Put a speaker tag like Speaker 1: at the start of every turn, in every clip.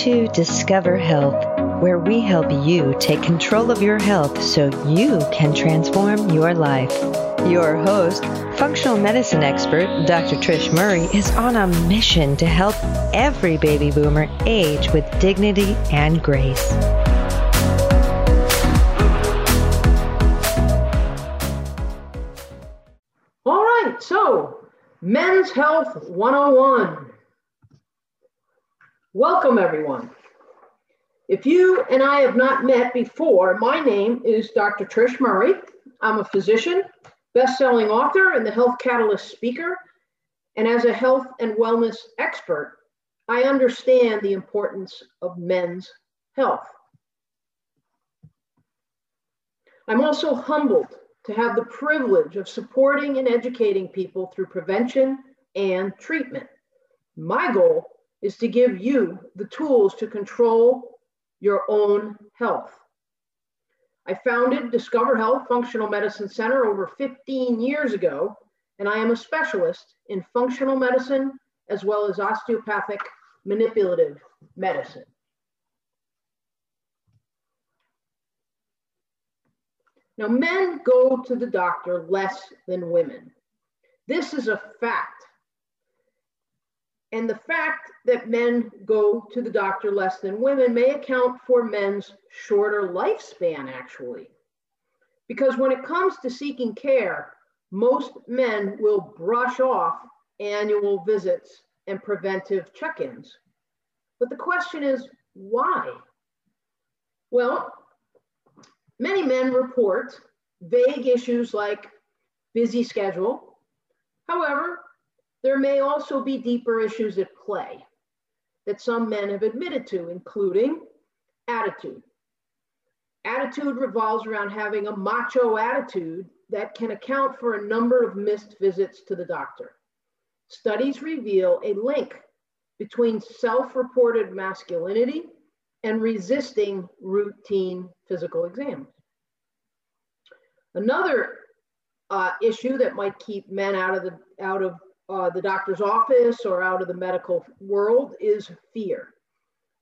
Speaker 1: to Discover Health, where we help you take control of your health so you can transform your life. Your host, functional medicine expert Dr. Trish Murray, is on a mission to help every baby boomer age with dignity and grace.
Speaker 2: All right, so Men's Health 101. Welcome, everyone. If you and I have not met before, my name is Dr. Trish Murray. I'm a physician, best-selling author, and the Health Catalyst speaker. And as a health and wellness expert, I understand the importance of men's health. I'm also humbled to have the privilege of supporting and educating people through prevention and treatment. My goal is to give you the tools to control your own health. I founded Discover Health Functional Medicine Center over 15 years ago, and I am a specialist in functional medicine as well as osteopathic manipulative medicine. Now, men go to the doctor less than women. This is a fact. And the fact that men go to the doctor less than women may account for men's shorter lifespan, actually. Because when it comes to seeking care, most men will brush off annual visits and preventive check ins. But the question is why? Well, many men report vague issues like busy schedule. However, there may also be deeper issues at play that some men have admitted to, including attitude. Attitude revolves around having a macho attitude that can account for a number of missed visits to the doctor. Studies reveal a link between self reported masculinity and resisting routine physical exams. Another uh, issue that might keep men out of the out of uh, the doctor's office or out of the medical world is fear.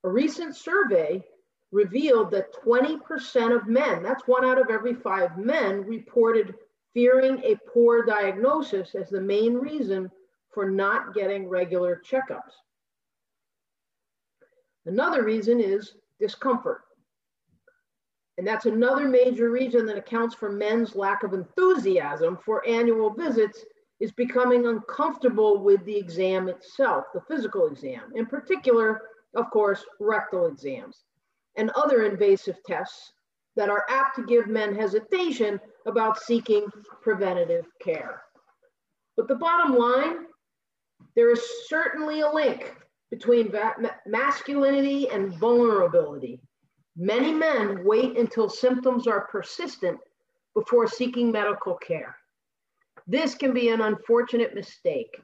Speaker 2: A recent survey revealed that 20% of men, that's one out of every five men, reported fearing a poor diagnosis as the main reason for not getting regular checkups. Another reason is discomfort. And that's another major reason that accounts for men's lack of enthusiasm for annual visits is becoming uncomfortable with the exam itself, the physical exam, in particular, of course, rectal exams and other invasive tests that are apt to give men hesitation about seeking preventative care. But the bottom line, there is certainly a link between masculinity and vulnerability. Many men wait until symptoms are persistent before seeking medical care. This can be an unfortunate mistake,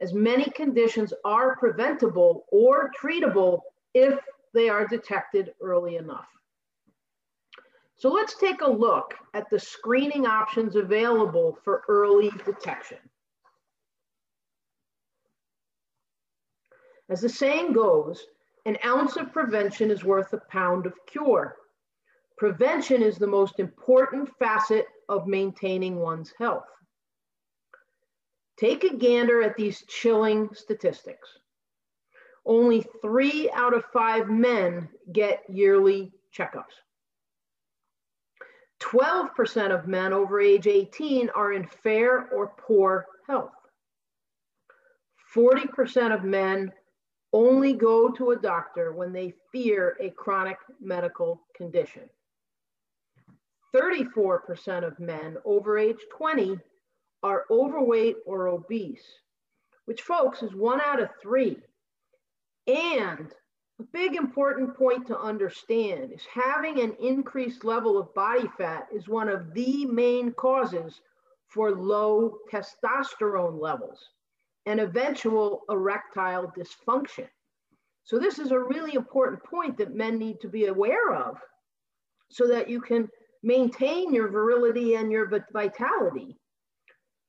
Speaker 2: as many conditions are preventable or treatable if they are detected early enough. So let's take a look at the screening options available for early detection. As the saying goes, an ounce of prevention is worth a pound of cure. Prevention is the most important facet of maintaining one's health. Take a gander at these chilling statistics. Only three out of five men get yearly checkups. 12% of men over age 18 are in fair or poor health. 40% of men only go to a doctor when they fear a chronic medical condition. 34% of men over age 20 are overweight or obese, which, folks, is one out of three. And a big important point to understand is having an increased level of body fat is one of the main causes for low testosterone levels and eventual erectile dysfunction. So, this is a really important point that men need to be aware of so that you can maintain your virility and your vitality.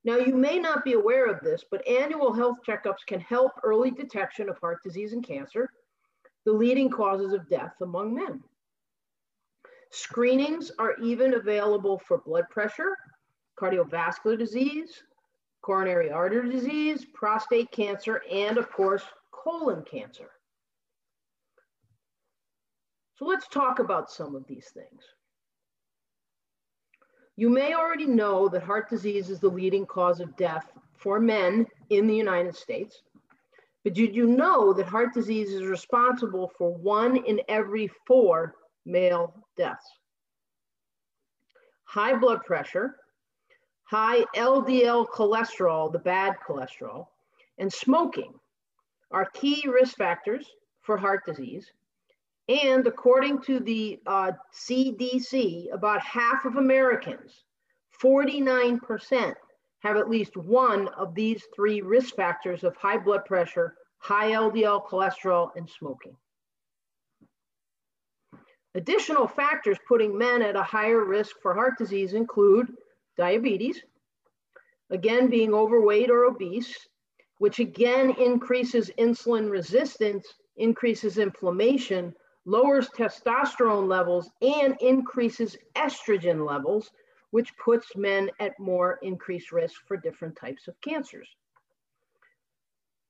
Speaker 2: Now, you may not be aware of this, but annual health checkups can help early detection of heart disease and cancer. the leading causes of death among men. Screenings are even available for blood pressure, cardiovascular disease, coronary artery disease, prostate cancer, and of course, colon cancer. So let's talk about some of these things. You may already know that heart disease is the leading cause of death for men in the United States. But did you know that heart disease is responsible for one in every four male deaths? High blood pressure, high LDL cholesterol, the bad cholesterol, and smoking are key risk factors for heart disease. And according to the uh, CDC, about half of Americans, 49%, have at least one of these three risk factors of high blood pressure, high LDL cholesterol, and smoking. Additional factors putting men at a higher risk for heart disease include diabetes, again, being overweight or obese, which again increases insulin resistance, increases inflammation, lowers testosterone levels, and increases estrogen levels, which puts men at more increased risk for different types of cancers.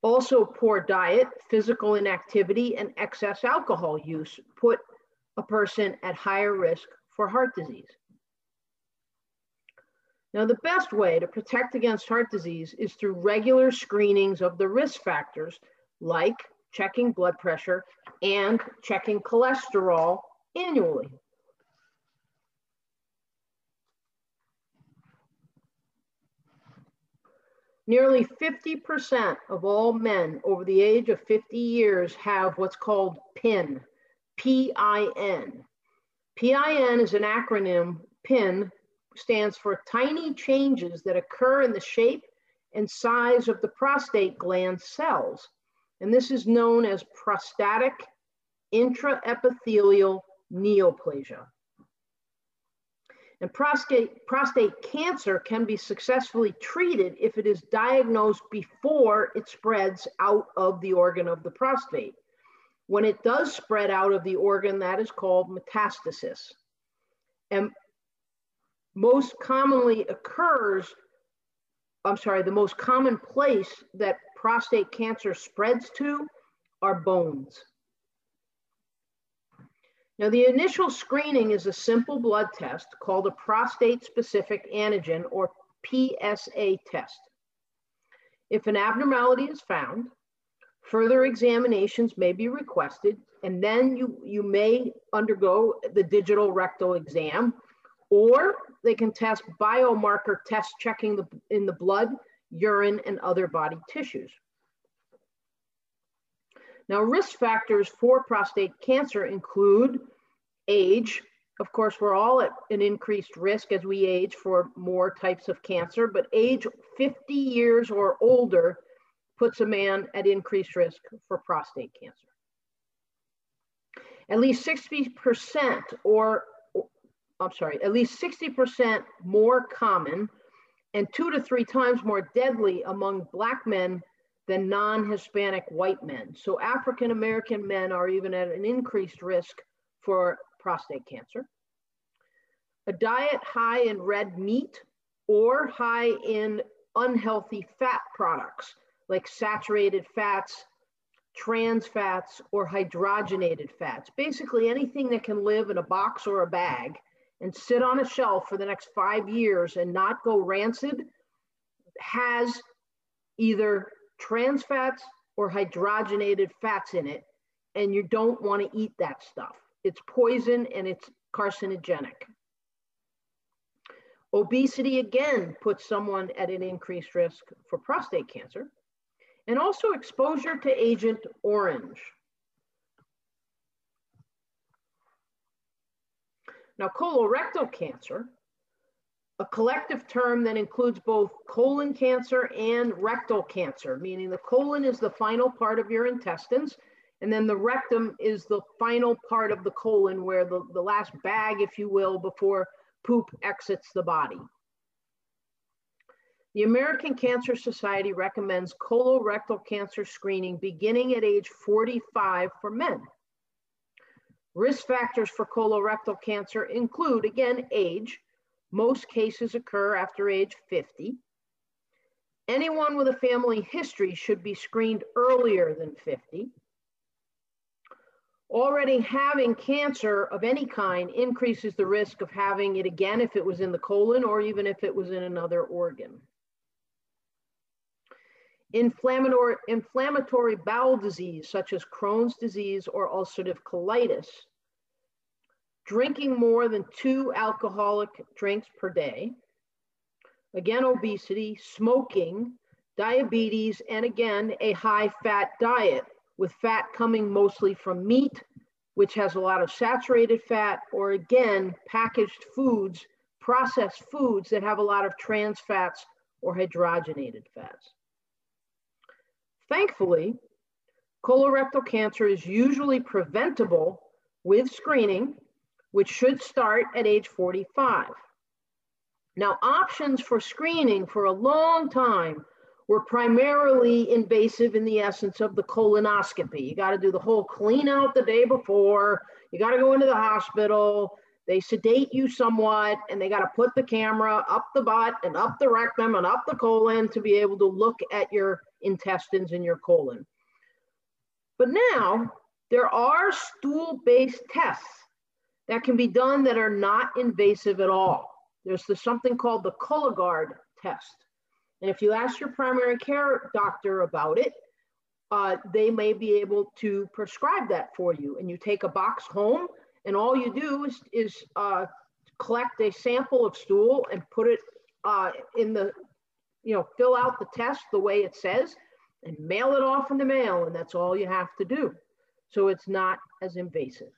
Speaker 2: Also, poor diet, physical inactivity, and excess alcohol use put a person at higher risk for heart disease. Now, the best way to protect against heart disease is through regular screenings of the risk factors like checking blood pressure and checking cholesterol annually. Nearly 50% of all men over the age of 50 years have what's called PIN, P-I-N. PIN is an acronym, PIN stands for tiny changes that occur in the shape and size of the prostate gland cells. And this is known as prostatic intraepithelial neoplasia. And prostate, prostate cancer can be successfully treated if it is diagnosed before it spreads out of the organ of the prostate. When it does spread out of the organ, that is called metastasis. And most commonly occurs, I'm sorry, the most common place that prostate cancer spreads to are bones. Now, the initial screening is a simple blood test called a prostate specific antigen or PSA test. If an abnormality is found, further examinations may be requested, and then you, you may undergo the digital rectal exam, or they can test biomarker tests checking the, in the blood, urine, and other body tissues. Now, risk factors for prostate cancer include age. Of course, we're all at an increased risk as we age for more types of cancer, but age 50 years or older puts a man at increased risk for prostate cancer. At least 60% or, I'm sorry, at least 60% more common and two to three times more deadly among Black men than non Hispanic white men. So African American men are even at an increased risk for prostate cancer. A diet high in red meat or high in unhealthy fat products like saturated fats, trans fats, or hydrogenated fats. Basically, anything that can live in a box or a bag and sit on a shelf for the next five years and not go rancid has either trans fats or hydrogenated fats in it, and you don't want to eat that stuff. It's poison and it's carcinogenic. Obesity again puts someone at an increased risk for prostate cancer, and also exposure to Agent Orange. Now, colorectal cancer a collective term that includes both colon cancer and rectal cancer, meaning the colon is the final part of your intestines, and then the rectum is the final part of the colon, where the, the last bag, if you will, before poop exits the body. The American Cancer Society recommends colorectal cancer screening beginning at age 45 for men. Risk factors for colorectal cancer include, again, age. Most cases occur after age 50. Anyone with a family history should be screened earlier than 50. Already having cancer of any kind increases the risk of having it again if it was in the colon or even if it was in another organ. Inflammatory, inflammatory bowel disease, such as Crohn's disease or ulcerative colitis. Drinking more than two alcoholic drinks per day. Again, obesity, smoking, diabetes, and again, a high fat diet with fat coming mostly from meat, which has a lot of saturated fat, or again, packaged foods, processed foods that have a lot of trans fats or hydrogenated fats. Thankfully, colorectal cancer is usually preventable with screening, which should start at age 45. Now, options for screening for a long time were primarily invasive in the essence of the colonoscopy. You got to do the whole clean out the day before, you got to go into the hospital. They sedate you somewhat, and they got to put the camera up the butt and up the rectum and up the colon to be able to look at your intestines and your colon. But now there are stool based tests that can be done that are not invasive at all. There's the, something called the Cologuard test. And if you ask your primary care doctor about it, uh, they may be able to prescribe that for you. And you take a box home, and all you do is, is uh, collect a sample of stool and put it uh, in the, you know, fill out the test the way it says and mail it off in the mail. And that's all you have to do. So it's not as invasive.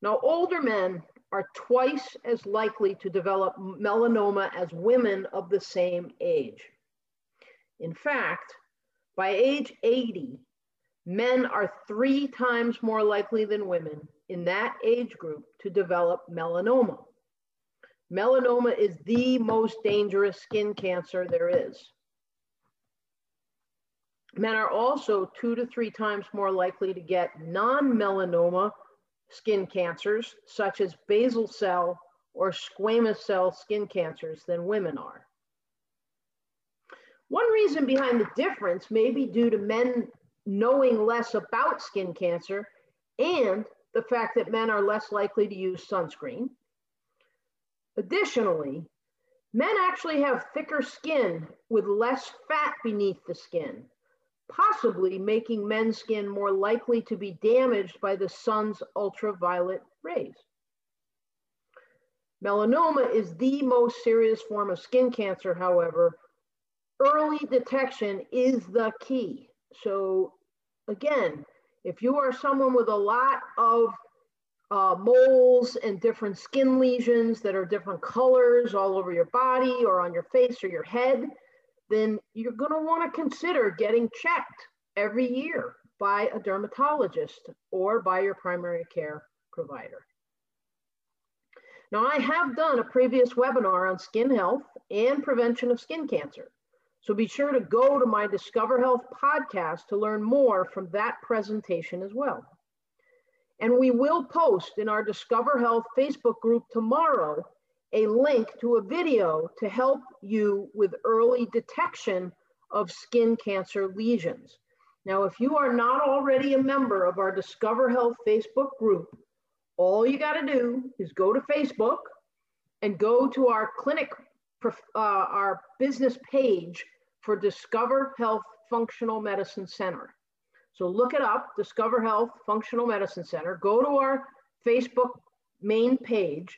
Speaker 2: Now, older men are twice as likely to develop melanoma as women of the same age. In fact, by age 80, men are three times more likely than women in that age group to develop melanoma. Melanoma is the most dangerous skin cancer there is. Men are also two to three times more likely to get non melanoma skin cancers, such as basal cell or squamous cell skin cancers, than women are. One reason behind the difference may be due to men knowing less about skin cancer and the fact that men are less likely to use sunscreen. Additionally, men actually have thicker skin with less fat beneath the skin, possibly making men's skin more likely to be damaged by the sun's ultraviolet rays. Melanoma is the most serious form of skin cancer, however. Early detection is the key. So, again, if you are someone with a lot of uh, moles and different skin lesions that are different colors all over your body or on your face or your head, then you're going to want to consider getting checked every year by a dermatologist or by your primary care provider. Now, I have done a previous webinar on skin health and prevention of skin cancer. So be sure to go to my Discover Health podcast to learn more from that presentation as well. And we will post in our Discover Health Facebook group tomorrow a link to a video to help you with early detection of skin cancer lesions. Now, if you are not already a member of our Discover Health Facebook group, all you got to do is go to Facebook and go to our clinic, uh, our business page for Discover Health Functional Medicine Center. So look it up, Discover Health Functional Medicine Center. Go to our Facebook main page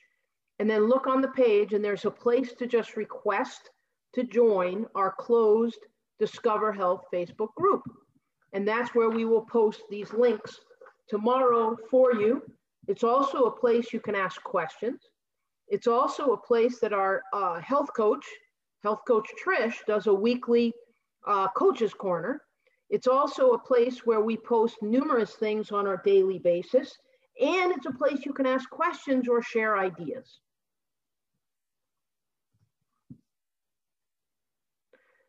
Speaker 2: and then look on the page and there's a place to just request to join our closed Discover Health Facebook group. And that's where we will post these links tomorrow for you. It's also a place you can ask questions. It's also a place that our uh, health coach, health coach Trish, does a weekly uh, coaches corner. It's also a place where we post numerous things on our daily basis. And it's a place you can ask questions or share ideas.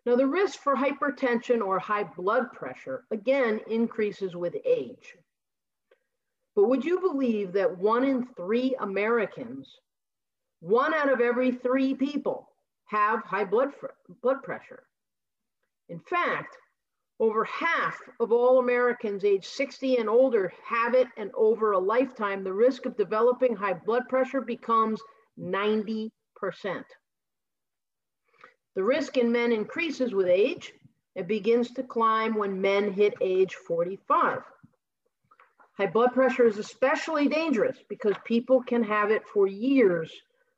Speaker 2: Now, the risk for hypertension or high blood pressure, again, increases with age. But would you believe that one in three Americans, one out of every three people, have high blood, blood pressure? In fact, over half of all Americans age 60 and older have it, and over a lifetime, the risk of developing high blood pressure becomes 90%. The risk in men increases with age. It begins to climb when men hit age 45. High blood pressure is especially dangerous because people can have it for years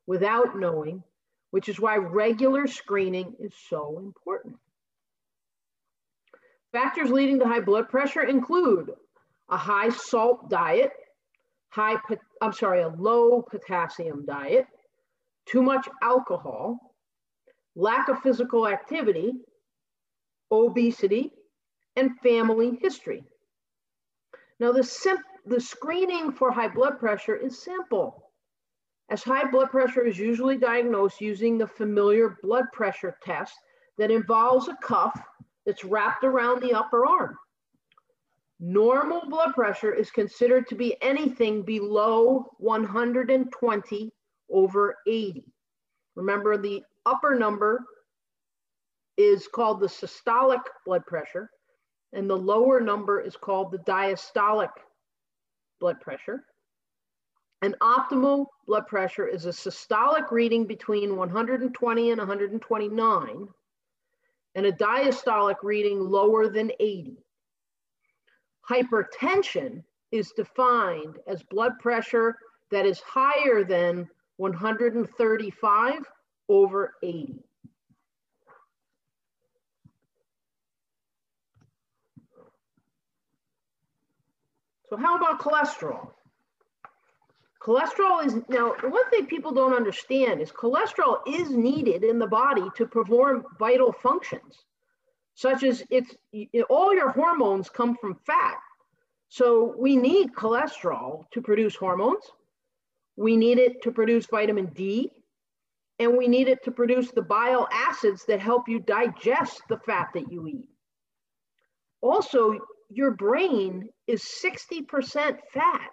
Speaker 2: without knowing, which is why regular screening is so important. Factors leading to high blood pressure include a high salt diet, high, I'm sorry, a low potassium diet, too much alcohol, lack of physical activity, obesity, and family history. Now, the, sim- the screening for high blood pressure is simple. As high blood pressure is usually diagnosed using the familiar blood pressure test that involves a cuff that's wrapped around the upper arm. Normal blood pressure is considered to be anything below 120 over 80. Remember, the upper number is called the systolic blood pressure, and the lower number is called the diastolic blood pressure. An optimal blood pressure is a systolic reading between 120 and 129, and a diastolic reading lower than 80. Hypertension is defined as blood pressure that is higher than 135 over 80. So how about cholesterol? Cholesterol is, now one thing people don't understand is cholesterol is needed in the body to perform vital functions, such as it's, all your hormones come from fat. So we need cholesterol to produce hormones. We need it to produce vitamin D, and we need it to produce the bile acids that help you digest the fat that you eat. Also, your brain is 60% fat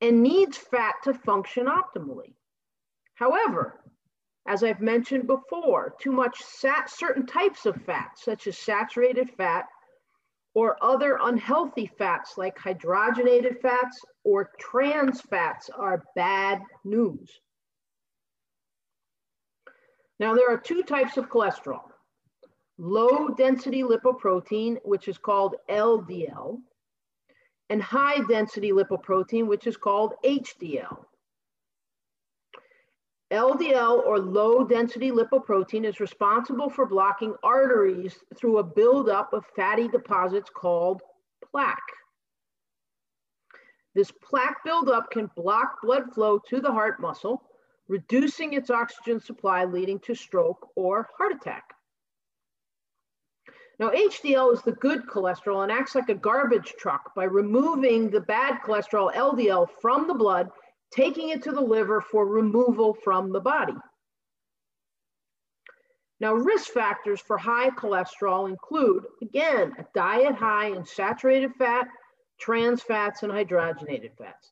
Speaker 2: and needs fat to function optimally. However, as I've mentioned before, too much sat, certain types of fat, such as saturated fat or other unhealthy fats like hydrogenated fats or trans fats, are bad news. Now, there are two types of cholesterol low density lipoprotein, which is called LDL, and high density lipoprotein, which is called HDL. LDL or low density lipoprotein is responsible for blocking arteries through a buildup of fatty deposits called plaque. This plaque buildup can block blood flow to the heart muscle reducing its oxygen supply, leading to stroke or heart attack. Now, HDL is the good cholesterol and acts like a garbage truck by removing the bad cholesterol, LDL, from the blood, taking it to the liver for removal from the body. Now, risk factors for high cholesterol include, again, a diet high in saturated fat, trans fats, and hydrogenated fats.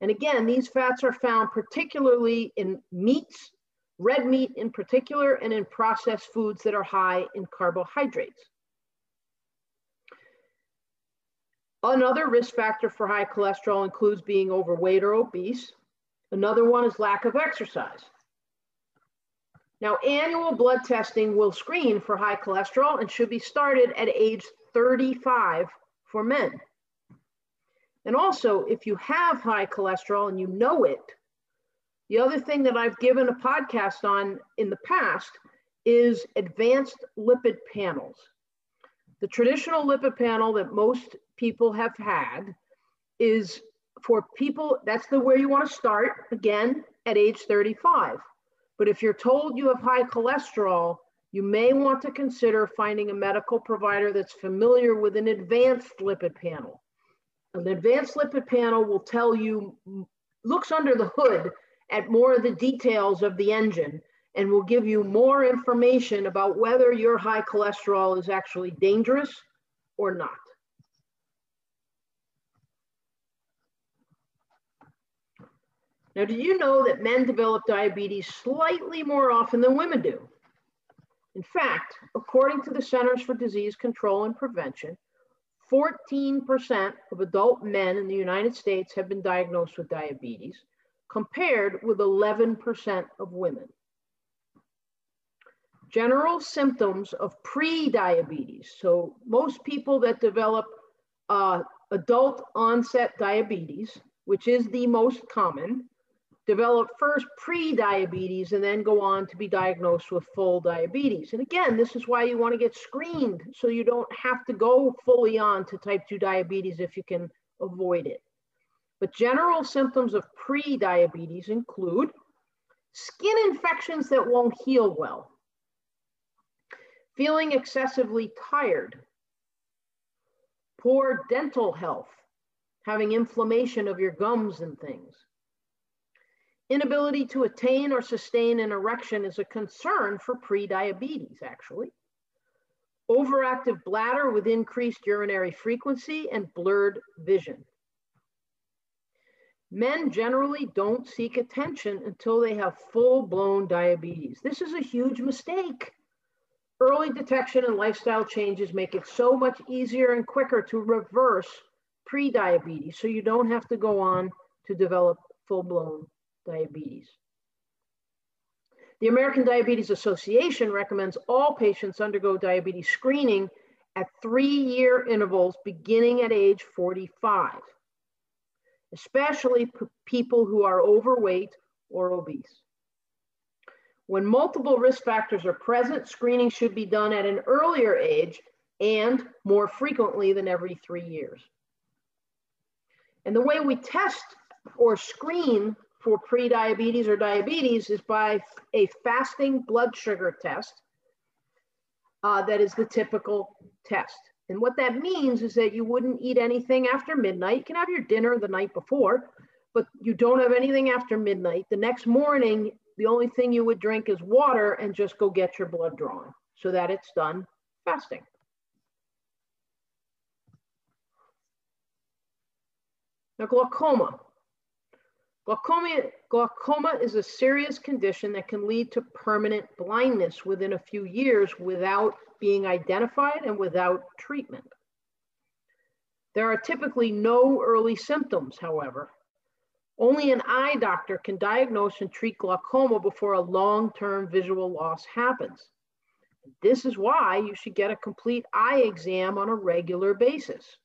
Speaker 2: And again, these fats are found particularly in meats, red meat in particular, and in processed foods that are high in carbohydrates. Another risk factor for high cholesterol includes being overweight or obese. Another one is lack of exercise. Now, annual blood testing will screen for high cholesterol and should be started at age 35 for men. And also, if you have high cholesterol and you know it, the other thing that I've given a podcast on in the past is advanced lipid panels. The traditional lipid panel that most people have had is for people, that's the where you want to start again at age 35. But if you're told you have high cholesterol, you may want to consider finding a medical provider that's familiar with an advanced lipid panel. An advanced lipid panel will tell you, looks under the hood at more of the details of the engine and will give you more information about whether your high cholesterol is actually dangerous or not. Now, do you know that men develop diabetes slightly more often than women do? In fact, according to the Centers for Disease Control and Prevention, 14% of adult men in the United States have been diagnosed with diabetes, compared with 11% of women. General symptoms of pre-diabetes. So most people that develop uh, adult onset diabetes, which is the most common, develop first pre-diabetes and then go on to be diagnosed with full diabetes. And again, this is why you want to get screened so you don't have to go fully on to type 2 diabetes if you can avoid it. But general symptoms of pre-diabetes include skin infections that won't heal well, feeling excessively tired, poor dental health, having inflammation of your gums and things, Inability to attain or sustain an erection is a concern for pre-diabetes, actually. Overactive bladder with increased urinary frequency and blurred vision. Men generally don't seek attention until they have full-blown diabetes. This is a huge mistake. Early detection and lifestyle changes make it so much easier and quicker to reverse pre-diabetes so you don't have to go on to develop full-blown diabetes. The American Diabetes Association recommends all patients undergo diabetes screening at three-year intervals beginning at age 45, especially people who are overweight or obese. When multiple risk factors are present, screening should be done at an earlier age and more frequently than every three years. And the way we test or screen for pre-diabetes or diabetes is by a fasting blood sugar test uh, that is the typical test. And what that means is that you wouldn't eat anything after midnight. You can have your dinner the night before, but you don't have anything after midnight. The next morning, the only thing you would drink is water and just go get your blood drawn so that it's done fasting. Now, glaucoma. Glaucoma, glaucoma is a serious condition that can lead to permanent blindness within a few years without being identified and without treatment. There are typically no early symptoms, however. Only an eye doctor can diagnose and treat glaucoma before a long-term visual loss happens. This is why you should get a complete eye exam on a regular basis.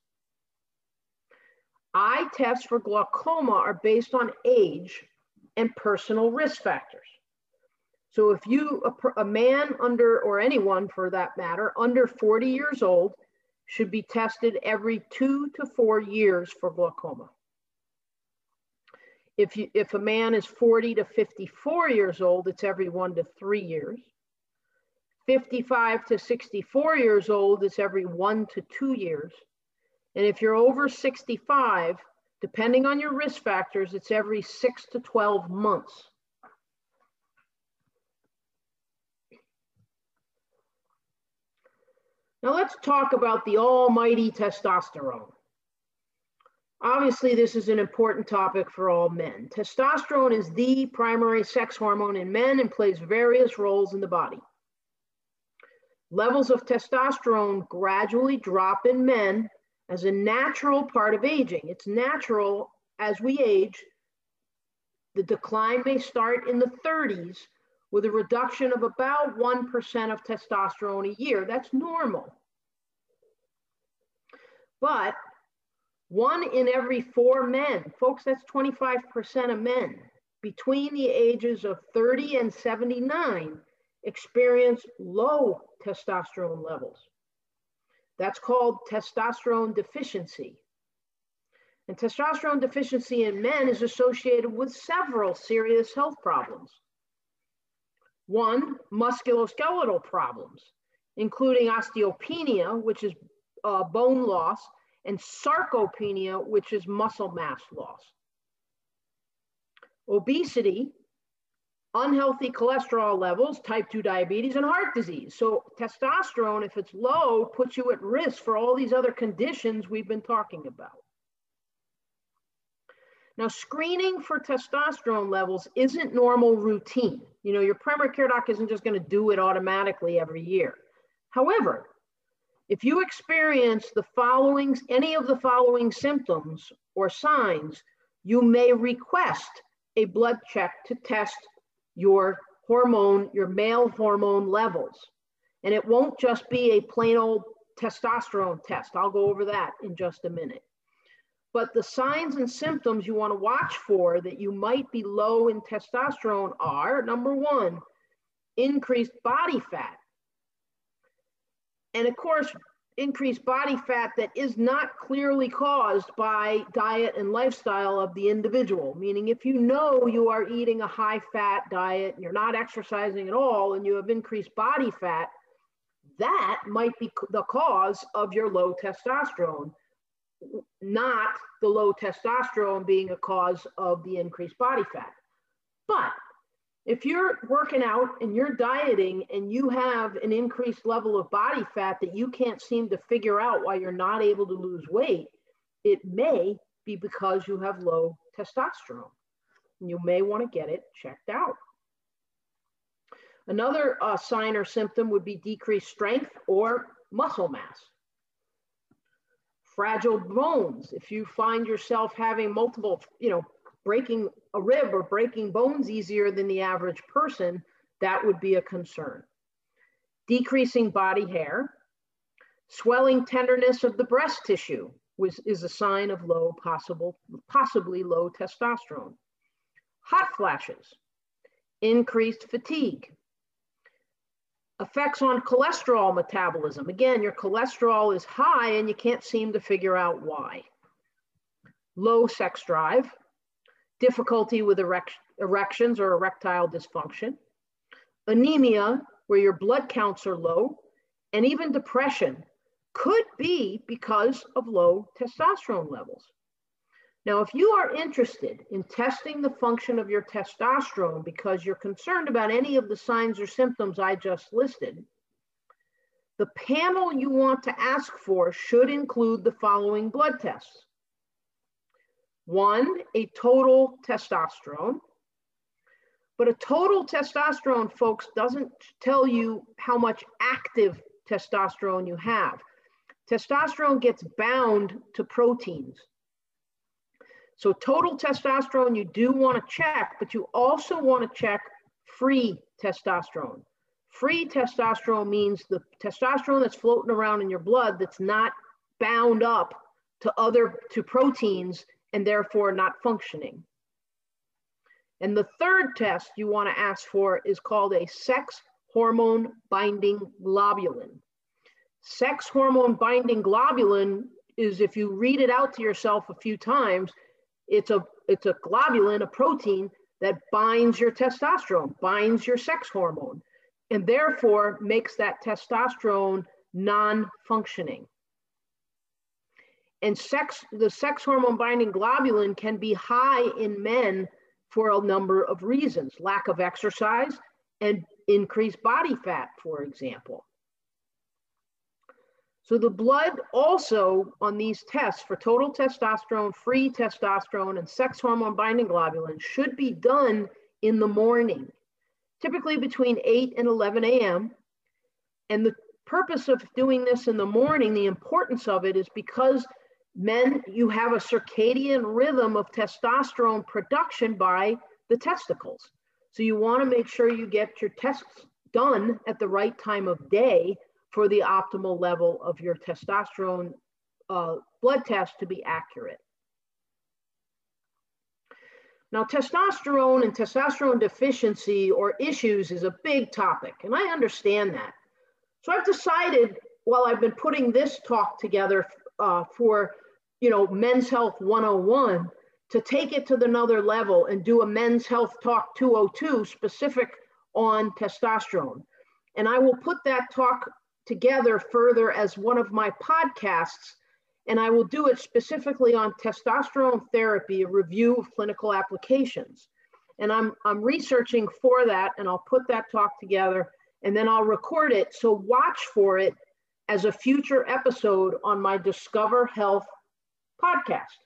Speaker 2: Eye tests for glaucoma are based on age and personal risk factors. So if you, a, a, man under, or anyone for that matter, under 40 years old, should be tested every two to four years for glaucoma. If, you, if a man is 40 to 54 years old, it's every one to three years. 55 to 64 years old, it's every one to two years. And if you're over 65, depending on your risk factors, it's every six to 12 months. Now let's talk about the almighty testosterone. Obviously, this is an important topic for all men. Testosterone is the primary sex hormone in men and plays various roles in the body. Levels of testosterone gradually drop in men as a natural part of aging. It's natural as we age. The decline may start in the 30s with a reduction of about 1% of testosterone a year. That's normal. But one in every four men, folks, that's 25% of men between the ages of 30 and 79 experience low testosterone levels. That's called testosterone deficiency. And testosterone deficiency in men is associated with several serious health problems. One, musculoskeletal problems, including osteopenia, which is uh, bone loss, and sarcopenia, which is muscle mass loss. Obesity, unhealthy cholesterol levels, type 2 diabetes, and heart disease. So, testosterone, if it's low, puts you at risk for all these other conditions we've been talking about. Now, screening for testosterone levels isn't normal routine. You know, your primary care doc isn't just going to do it automatically every year. However, if you experience the following, any of the following symptoms or signs, you may request a blood check to test your hormone, your male hormone levels. And it won't just be a plain old testosterone test. I'll go over that in just a minute. But the signs and symptoms you want to watch for that you might be low in testosterone are number one, increased body fat. And of course, increased body fat that is not clearly caused by diet and lifestyle of the individual. Meaning, if you know you are eating a high fat diet and you're not exercising at all and you have increased body fat, that might be the cause of your low testosterone, not the low testosterone being a cause of the increased body fat. But if you're working out and you're dieting and you have an increased level of body fat that you can't seem to figure out why you're not able to lose weight, it may be because you have low testosterone. You may want to get it checked out. Another uh, sign or symptom would be decreased strength or muscle mass. Fragile bones. If you find yourself having multiple, you know, breaking a rib or breaking bones easier than the average person, that would be a concern. Decreasing body hair, swelling tenderness of the breast tissue was, is a sign of low possible, possibly low testosterone. Hot flashes, increased fatigue, effects on cholesterol metabolism. Again, your cholesterol is high and you can't seem to figure out why. Low sex drive, difficulty with erect, erections or erectile dysfunction, anemia, where your blood counts are low, and even depression could be because of low testosterone levels. Now, if you are interested in testing the function of your testosterone because you're concerned about any of the signs or symptoms I just listed, the panel you want to ask for should include the following blood tests. One, a total testosterone. But a total testosterone, folks, doesn't tell you how much active testosterone you have. Testosterone gets bound to proteins. So total testosterone you do want to check, but you also want to check free testosterone. Free testosterone means the testosterone that's floating around in your blood that's not bound up to other to proteins and therefore not functioning. And the third test you want to ask for is called a sex hormone binding globulin. Sex hormone binding globulin is if you read it out to yourself a few times, it's a it's a globulin, a protein that binds your testosterone, binds your sex hormone, and therefore makes that testosterone non-functioning. And sex, the sex hormone binding globulin can be high in men for a number of reasons lack of exercise and increased body fat, for example. So the blood also on these tests for total testosterone, free testosterone, and sex hormone binding globulin should be done in the morning, typically between 8 and 11 a.m. And the purpose of doing this in the morning, the importance of it is because men, you have a circadian rhythm of testosterone production by the testicles. So you want to make sure you get your tests done at the right time of day for the optimal level of your testosterone uh, blood test to be accurate. Now, testosterone and testosterone deficiency or issues is a big topic, and I understand that. So I've decided while I've been putting this talk together uh, for you know, Men's Health 101 to take it to another level and do a Men's Health Talk 202 specific on testosterone. And I will put that talk together further as one of my podcasts, and I will do it specifically on testosterone therapy, a review of clinical applications. And I'm, I'm researching for that and I'll put that talk together and then I'll record it. So watch for it as a future episode on my Discover Health podcast.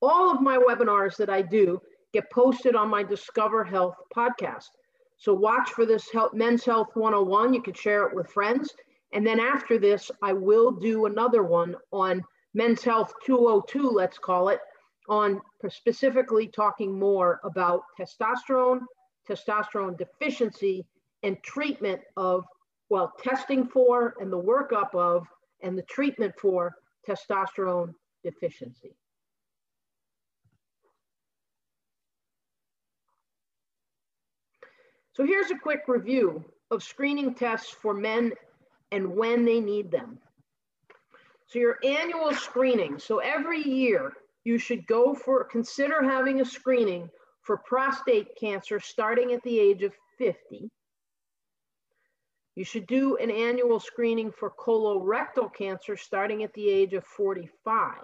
Speaker 2: All of my webinars that I do get posted on my Discover Health podcast. So watch for this health, Men's Health 101. You can share it with friends. And then after this, I will do another one on Men's Health 202, let's call it, on specifically talking more about testosterone, testosterone deficiency, and treatment of, well, testing for and the workup of and the treatment for testosterone deficiency. So here's a quick review of screening tests for men and when they need them. So your annual screening. So every year you should go for, consider having a screening for prostate cancer starting at the age of 50. You should do an annual screening for colorectal cancer starting at the age of 45.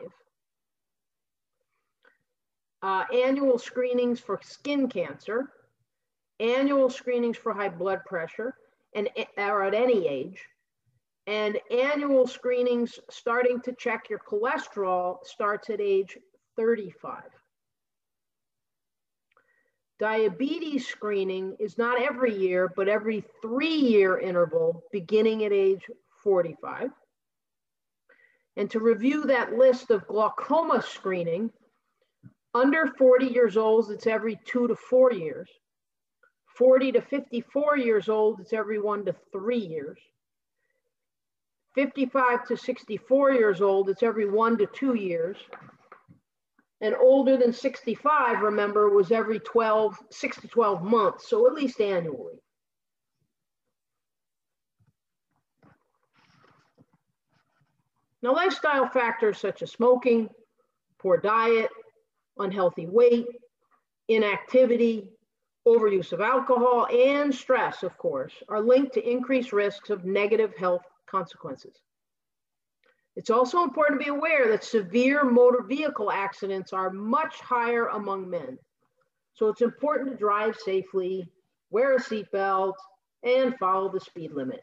Speaker 2: Uh, annual screenings for skin cancer, annual screenings for high blood pressure, and are at any age, and annual screenings starting to check your cholesterol starts at age 35. Diabetes screening is not every year, but every three year interval beginning at age 45. And to review that list of glaucoma screening, under 40 years old, it's every two to four years. 40 to 54 years old, it's every one to three years. 55 to 64 years old, it's every one to two years. And older than 65, remember, was every 12, six to 12 months, so at least annually. Now, lifestyle factors such as smoking, poor diet, unhealthy weight, inactivity, overuse of alcohol, and stress, of course, are linked to increased risks of negative health consequences. It's also important to be aware that severe motor vehicle accidents are much higher among men. So it's important to drive safely, wear a seatbelt, and follow the speed limit.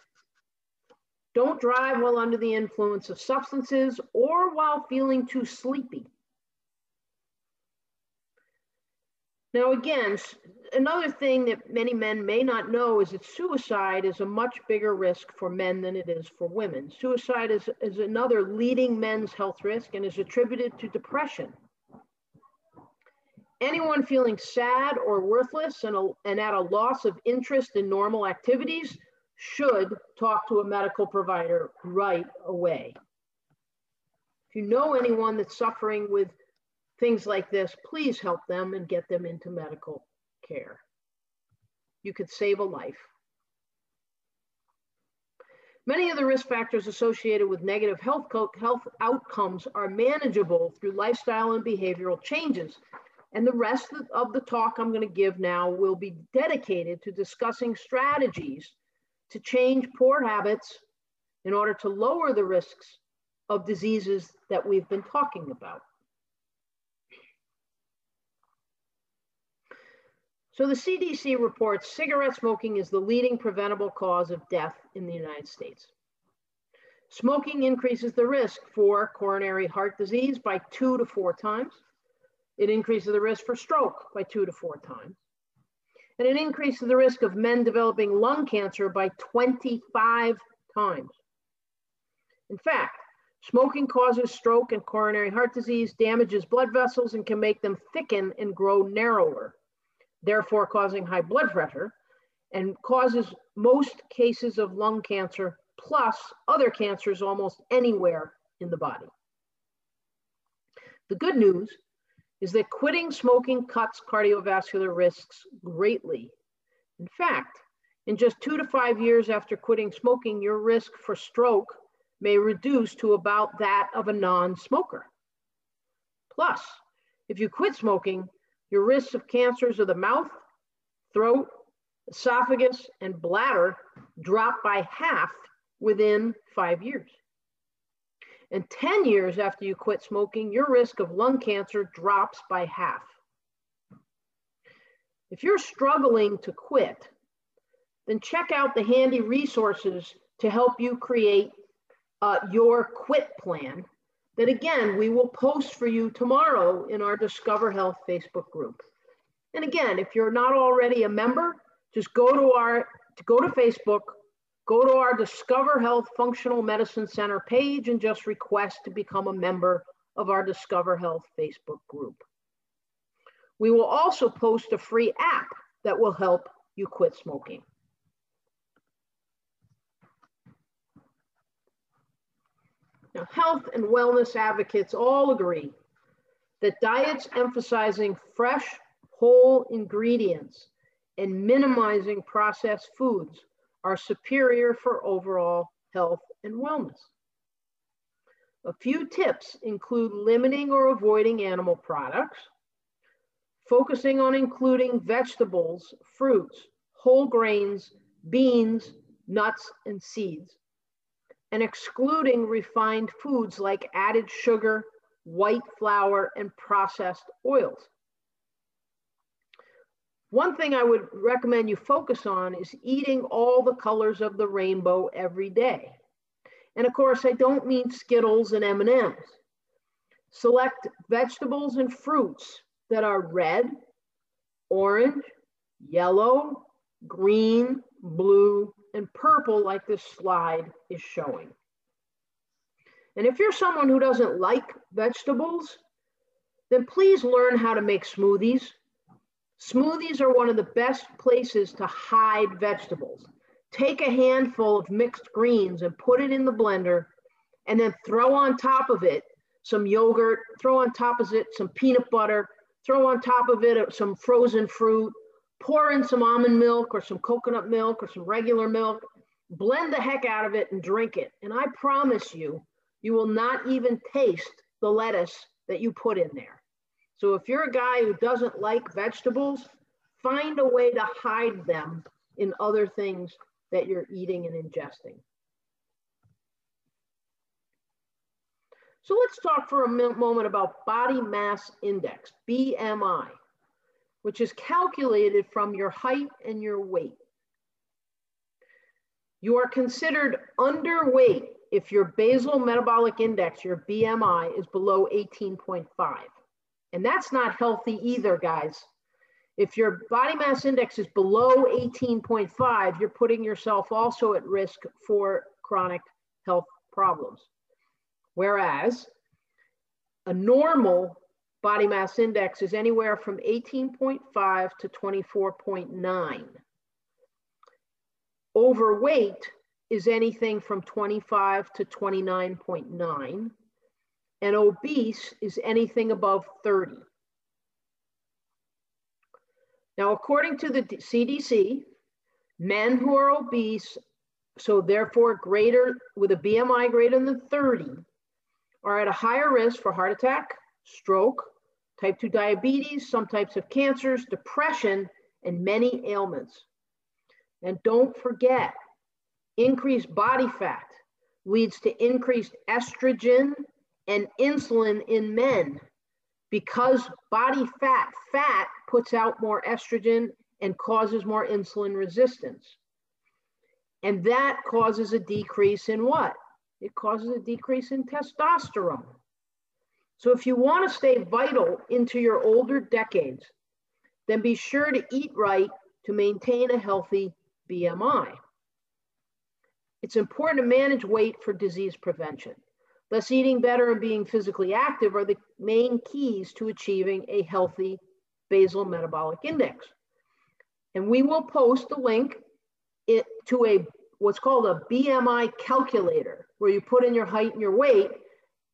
Speaker 2: Don't drive while under the influence of substances or while feeling too sleepy. Now, again, another thing that many men may not know is that suicide is a much bigger risk for men than it is for women. Suicide is, is another leading men's health risk and is attributed to depression. Anyone feeling sad or worthless and, a, and at a loss of interest in normal activities should talk to a medical provider right away. If you know anyone that's suffering with things like this, please help them and get them into medical care. You could save a life. Many of the risk factors associated with negative health, health outcomes are manageable through lifestyle and behavioral changes. And the rest of the talk I'm going to give now will be dedicated to discussing strategies to change poor habits in order to lower the risks of diseases that we've been talking about. So the CDC reports cigarette smoking is the leading preventable cause of death in the United States. Smoking increases the risk for coronary heart disease by two to four times. It increases the risk for stroke by two to four times. And it increases the risk of men developing lung cancer by 25 times. In fact, smoking causes stroke and coronary heart disease, damages blood vessels, and can make them thicken and grow narrower therefore causing high blood pressure, and causes most cases of lung cancer plus other cancers almost anywhere in the body. The good news is that quitting smoking cuts cardiovascular risks greatly. In fact, in just two to five years after quitting smoking, your risk for stroke may reduce to about that of a non smoker. Plus, if you quit smoking, your risks of cancers of the mouth, throat, esophagus, and bladder drop by half within five years. And 10 years after you quit smoking, your risk of lung cancer drops by half. If you're struggling to quit, then check out the handy resources to help you create uh, your quit plan that again, we will post for you tomorrow in our Discover Health Facebook group. And again, if you're not already a member, just go to our, to go to Facebook, go to our Discover Health Functional Medicine Center page and just request to become a member of our Discover Health Facebook group. We will also post a free app that will help you quit smoking. Now, health and wellness advocates all agree that diets emphasizing fresh, whole ingredients and minimizing processed foods are superior for overall health and wellness. A few tips include limiting or avoiding animal products, focusing on including vegetables, fruits, whole grains, beans, nuts, and seeds, and excluding refined foods like added sugar, white flour, and processed oils. One thing I would recommend you focus on is eating all the colors of the rainbow every day. And of course, I don't mean Skittles and M&Ms. Select vegetables and fruits that are red, orange, yellow, green, blue, and purple like this slide is showing. And if you're someone who doesn't like vegetables, then please learn how to make smoothies. Smoothies are one of the best places to hide vegetables. Take a handful of mixed greens and put it in the blender and then throw on top of it some yogurt, throw on top of it some peanut butter, throw on top of it some frozen fruit, pour in some almond milk or some coconut milk or some regular milk, blend the heck out of it and drink it. And I promise you, you will not even taste the lettuce that you put in there. So if you're a guy who doesn't like vegetables, find a way to hide them in other things that you're eating and ingesting. So let's talk for a moment about body mass index, BMI which is calculated from your height and your weight. You are considered underweight if your basal metabolic index, your BMI, is below 18.5. And that's not healthy either, guys. If your body mass index is below 18.5, you're putting yourself also at risk for chronic health problems. Whereas a normal body mass index is anywhere from 18.5 to 24.9. Overweight is anything from 25 to 29.9, and obese is anything above 30. Now, according to the CDC, men who are obese, so therefore greater with a BMI greater than 30, are at a higher risk for heart attack, stroke, type 2 diabetes, some types of cancers, depression, and many ailments. And don't forget, increased body fat leads to increased estrogen and insulin in men because body fat, fat puts out more estrogen and causes more insulin resistance. And that causes a decrease in what? It causes a decrease in testosterone. So if you want to stay vital into your older decades, then be sure to eat right to maintain a healthy BMI. It's important to manage weight for disease prevention. Thus, eating better and being physically active are the main keys to achieving a healthy basal metabolic index. And we will post a link to a what's called a BMI calculator, where you put in your height and your weight,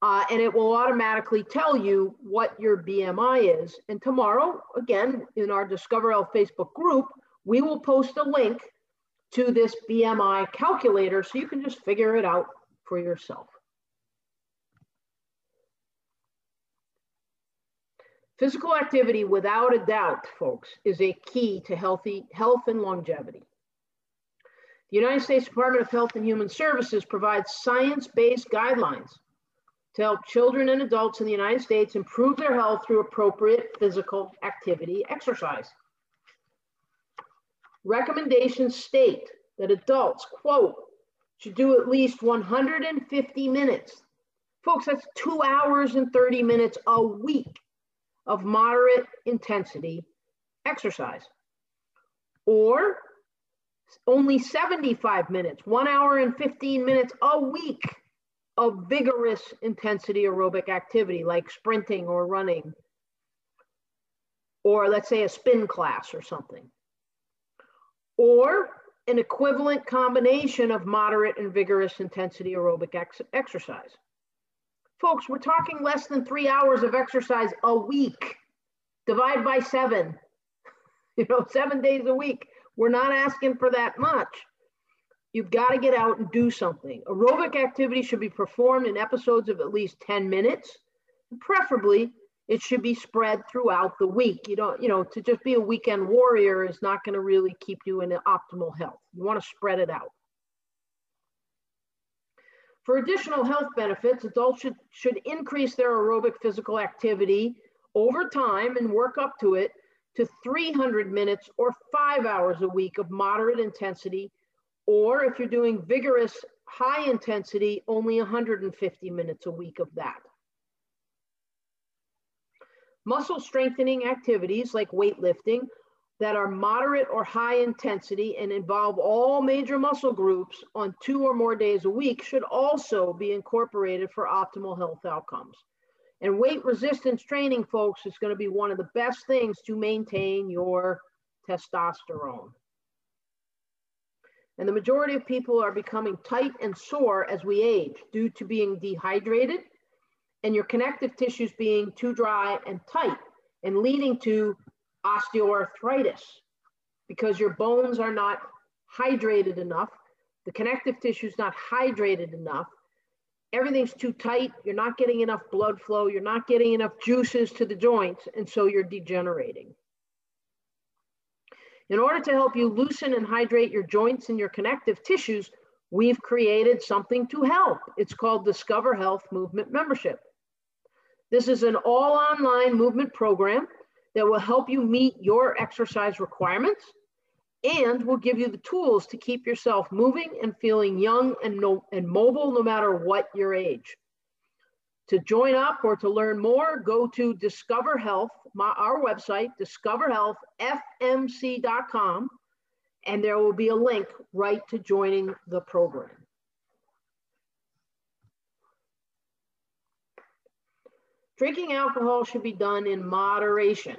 Speaker 2: uh, and it will automatically tell you what your BMI is. And tomorrow, again, in our Discover Health Facebook group, we will post a link to this BMI calculator so you can just figure it out for yourself. Physical activity, without a doubt, folks, is a key to healthy health and longevity. The United States Department of Health and Human Services provides science-based guidelines to help children and adults in the United States improve their health through appropriate physical activity exercise. Recommendations state that adults, quote, should do at least 150 minutes. Folks, that's two hours and 30 minutes a week of moderate intensity exercise. Or only 75 minutes, one hour and 15 minutes a week of vigorous intensity aerobic activity like sprinting or running, or let's say a spin class or something. Or an equivalent combination of moderate and vigorous intensity aerobic ex exercise. Folks, we're talking less than three hours of exercise a week. Divide by seven, you know, seven days a week. We're not asking for that much. You've got to get out and do something. Aerobic activity should be performed in episodes of at least 10 minutes. Preferably, it should be spread throughout the week. You don't, you know, to just be a weekend warrior is not going to really keep you in optimal health. You want to spread it out. For additional health benefits, adults should, should increase their aerobic physical activity over time and work up to it to 300 minutes or five hours a week of moderate intensity or if you're doing vigorous high intensity, only 150 minutes a week of that. Muscle strengthening activities like weightlifting that are moderate or high intensity and involve all major muscle groups on two or more days a week should also be incorporated for optimal health outcomes. And weight resistance training, folks, is going to be one of the best things to maintain your testosterone. And the majority of people are becoming tight and sore as we age due to being dehydrated and your connective tissues being too dry and tight and leading to osteoarthritis because your bones are not hydrated enough. The connective tissue is not hydrated enough. Everything's too tight. You're not getting enough blood flow. You're not getting enough juices to the joints. And so you're degenerating. In order to help you loosen and hydrate your joints and your connective tissues, we've created something to help. It's called Discover Health Movement Membership. This is an all online movement program that will help you meet your exercise requirements and will give you the tools to keep yourself moving and feeling young and, no, and mobile no matter what your age. To join up or to learn more, go to Discover Health, my, our website, discoverhealthfmc.com, and there will be a link right to joining the program. Drinking alcohol should be done in moderation.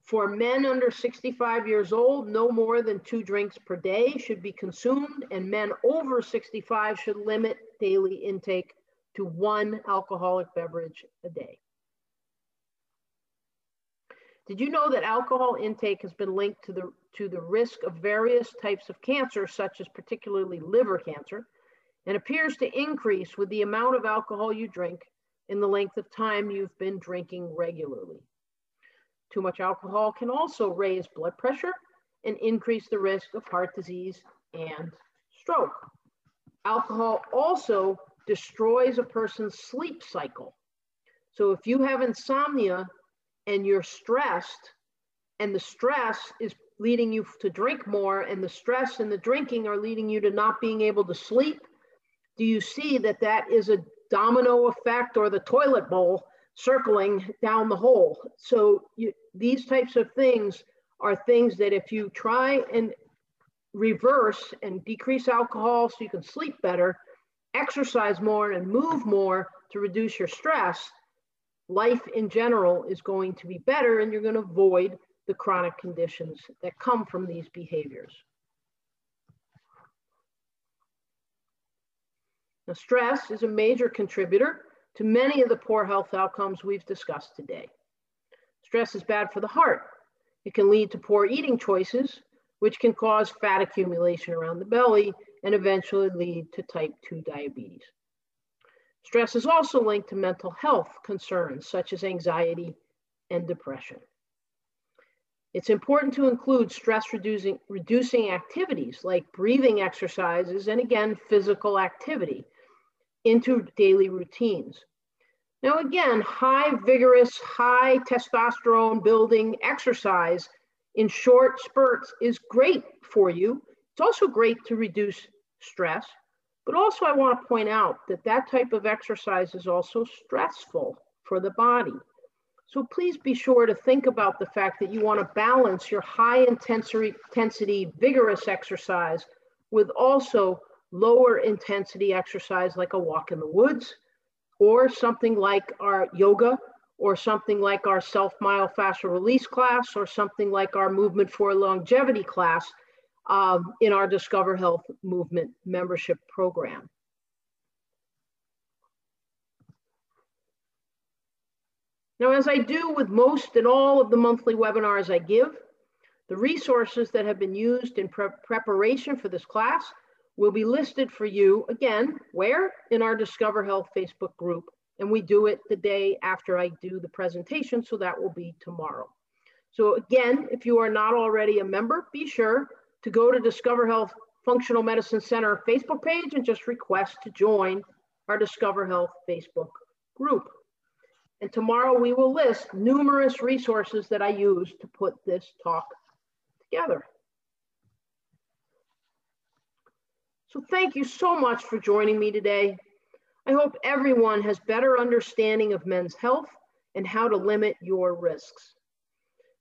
Speaker 2: For men under 65 years old, no more than two drinks per day should be consumed, and men over 65 should limit daily intake to one alcoholic beverage a day. Did you know that alcohol intake has been linked to the, to the risk of various types of cancer, such as particularly liver cancer, and appears to increase with the amount of alcohol you drink in the length of time you've been drinking regularly? Too much alcohol can also raise blood pressure and increase the risk of heart disease and stroke. Alcohol also destroys a person's sleep cycle. So if you have insomnia and you're stressed, and the stress is leading you to drink more, and the stress and the drinking are leading you to not being able to sleep, do you see that that is a domino effect or the toilet bowl circling down the hole? So you, these types of things are things that if you try and reverse and decrease alcohol so you can sleep better, exercise more and move more to reduce your stress, life in general is going to be better and you're going to avoid the chronic conditions that come from these behaviors. Now, stress is a major contributor to many of the poor health outcomes we've discussed today. Stress is bad for the heart. It can lead to poor eating choices, which can cause fat accumulation around the belly and eventually lead to type 2 diabetes. Stress is also linked to mental health concerns such as anxiety and depression. It's important to include stress reducing, reducing activities like breathing exercises and again, physical activity into daily routines. Now, again, high vigorous, high testosterone building exercise in short spurts is great for you. It's also great to reduce stress, but also I want to point out that that type of exercise is also stressful for the body. So please be sure to think about the fact that you want to balance your high intensity, intensity vigorous exercise with also lower intensity exercise like a walk in the woods or something like our yoga or something like our self myofascial release class or something like our movement for longevity class um, in our Discover Health Movement membership program. Now, as I do with most and all of the monthly webinars I give, the resources that have been used in pre preparation for this class will be listed for you again, where? In our Discover Health Facebook group. And we do it the day after I do the presentation, so that will be tomorrow. So again, if you are not already a member, be sure to go to Discover Health Functional Medicine Center Facebook page and just request to join our Discover Health Facebook group. And tomorrow we will list numerous resources that I use to put this talk together. So thank you so much for joining me today. I hope everyone has better understanding of men's health and how to limit your risks.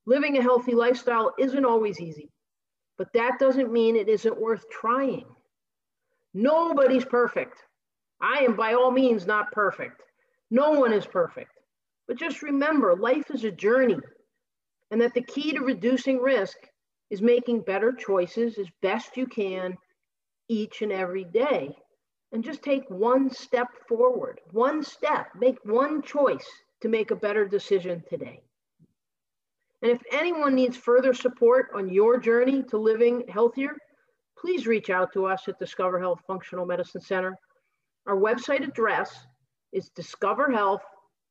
Speaker 2: Living a healthy lifestyle isn't always easy, but that doesn't mean it isn't worth trying. Nobody's perfect. I am by all means not perfect. No one is perfect. But just remember, life is a journey, and that the key to reducing risk is making better choices as best you can each and every day. And just take one step forward, one step, make one choice to make a better decision today. And if anyone needs further support on your journey to living healthier, please reach out to us at Discover Health Functional Medicine Center. Our website address is Discover Health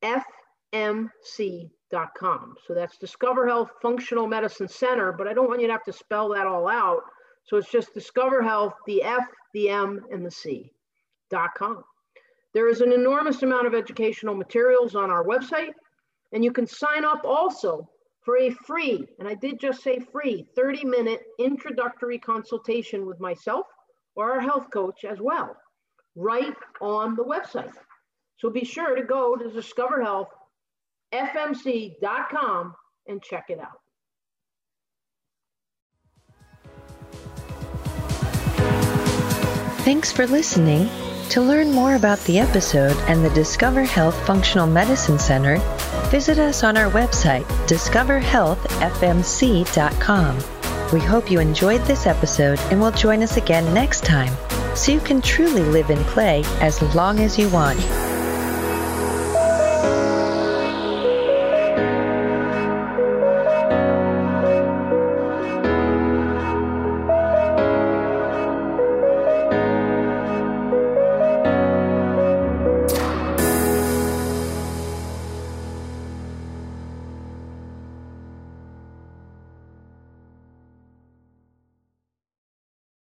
Speaker 2: F fmc.com. So that's Discover Health Functional Medicine Center, but I don't want you to have to spell that all out. So it's just Discover Health, the F, the M, and the C.com. There is an enormous amount of educational materials on our website, and you can sign up also for a free, and I did just say free, 30 minute introductory consultation with myself or our health coach as well, right on the website. So be sure to go to Discover Health fmc.com and check it out.
Speaker 1: Thanks for listening. To learn more about the episode and the Discover Health Functional Medicine Center, visit us on our website, discoverhealthfmc.com. We hope you enjoyed this episode and will join us again next time so you can truly live and play as long as you want.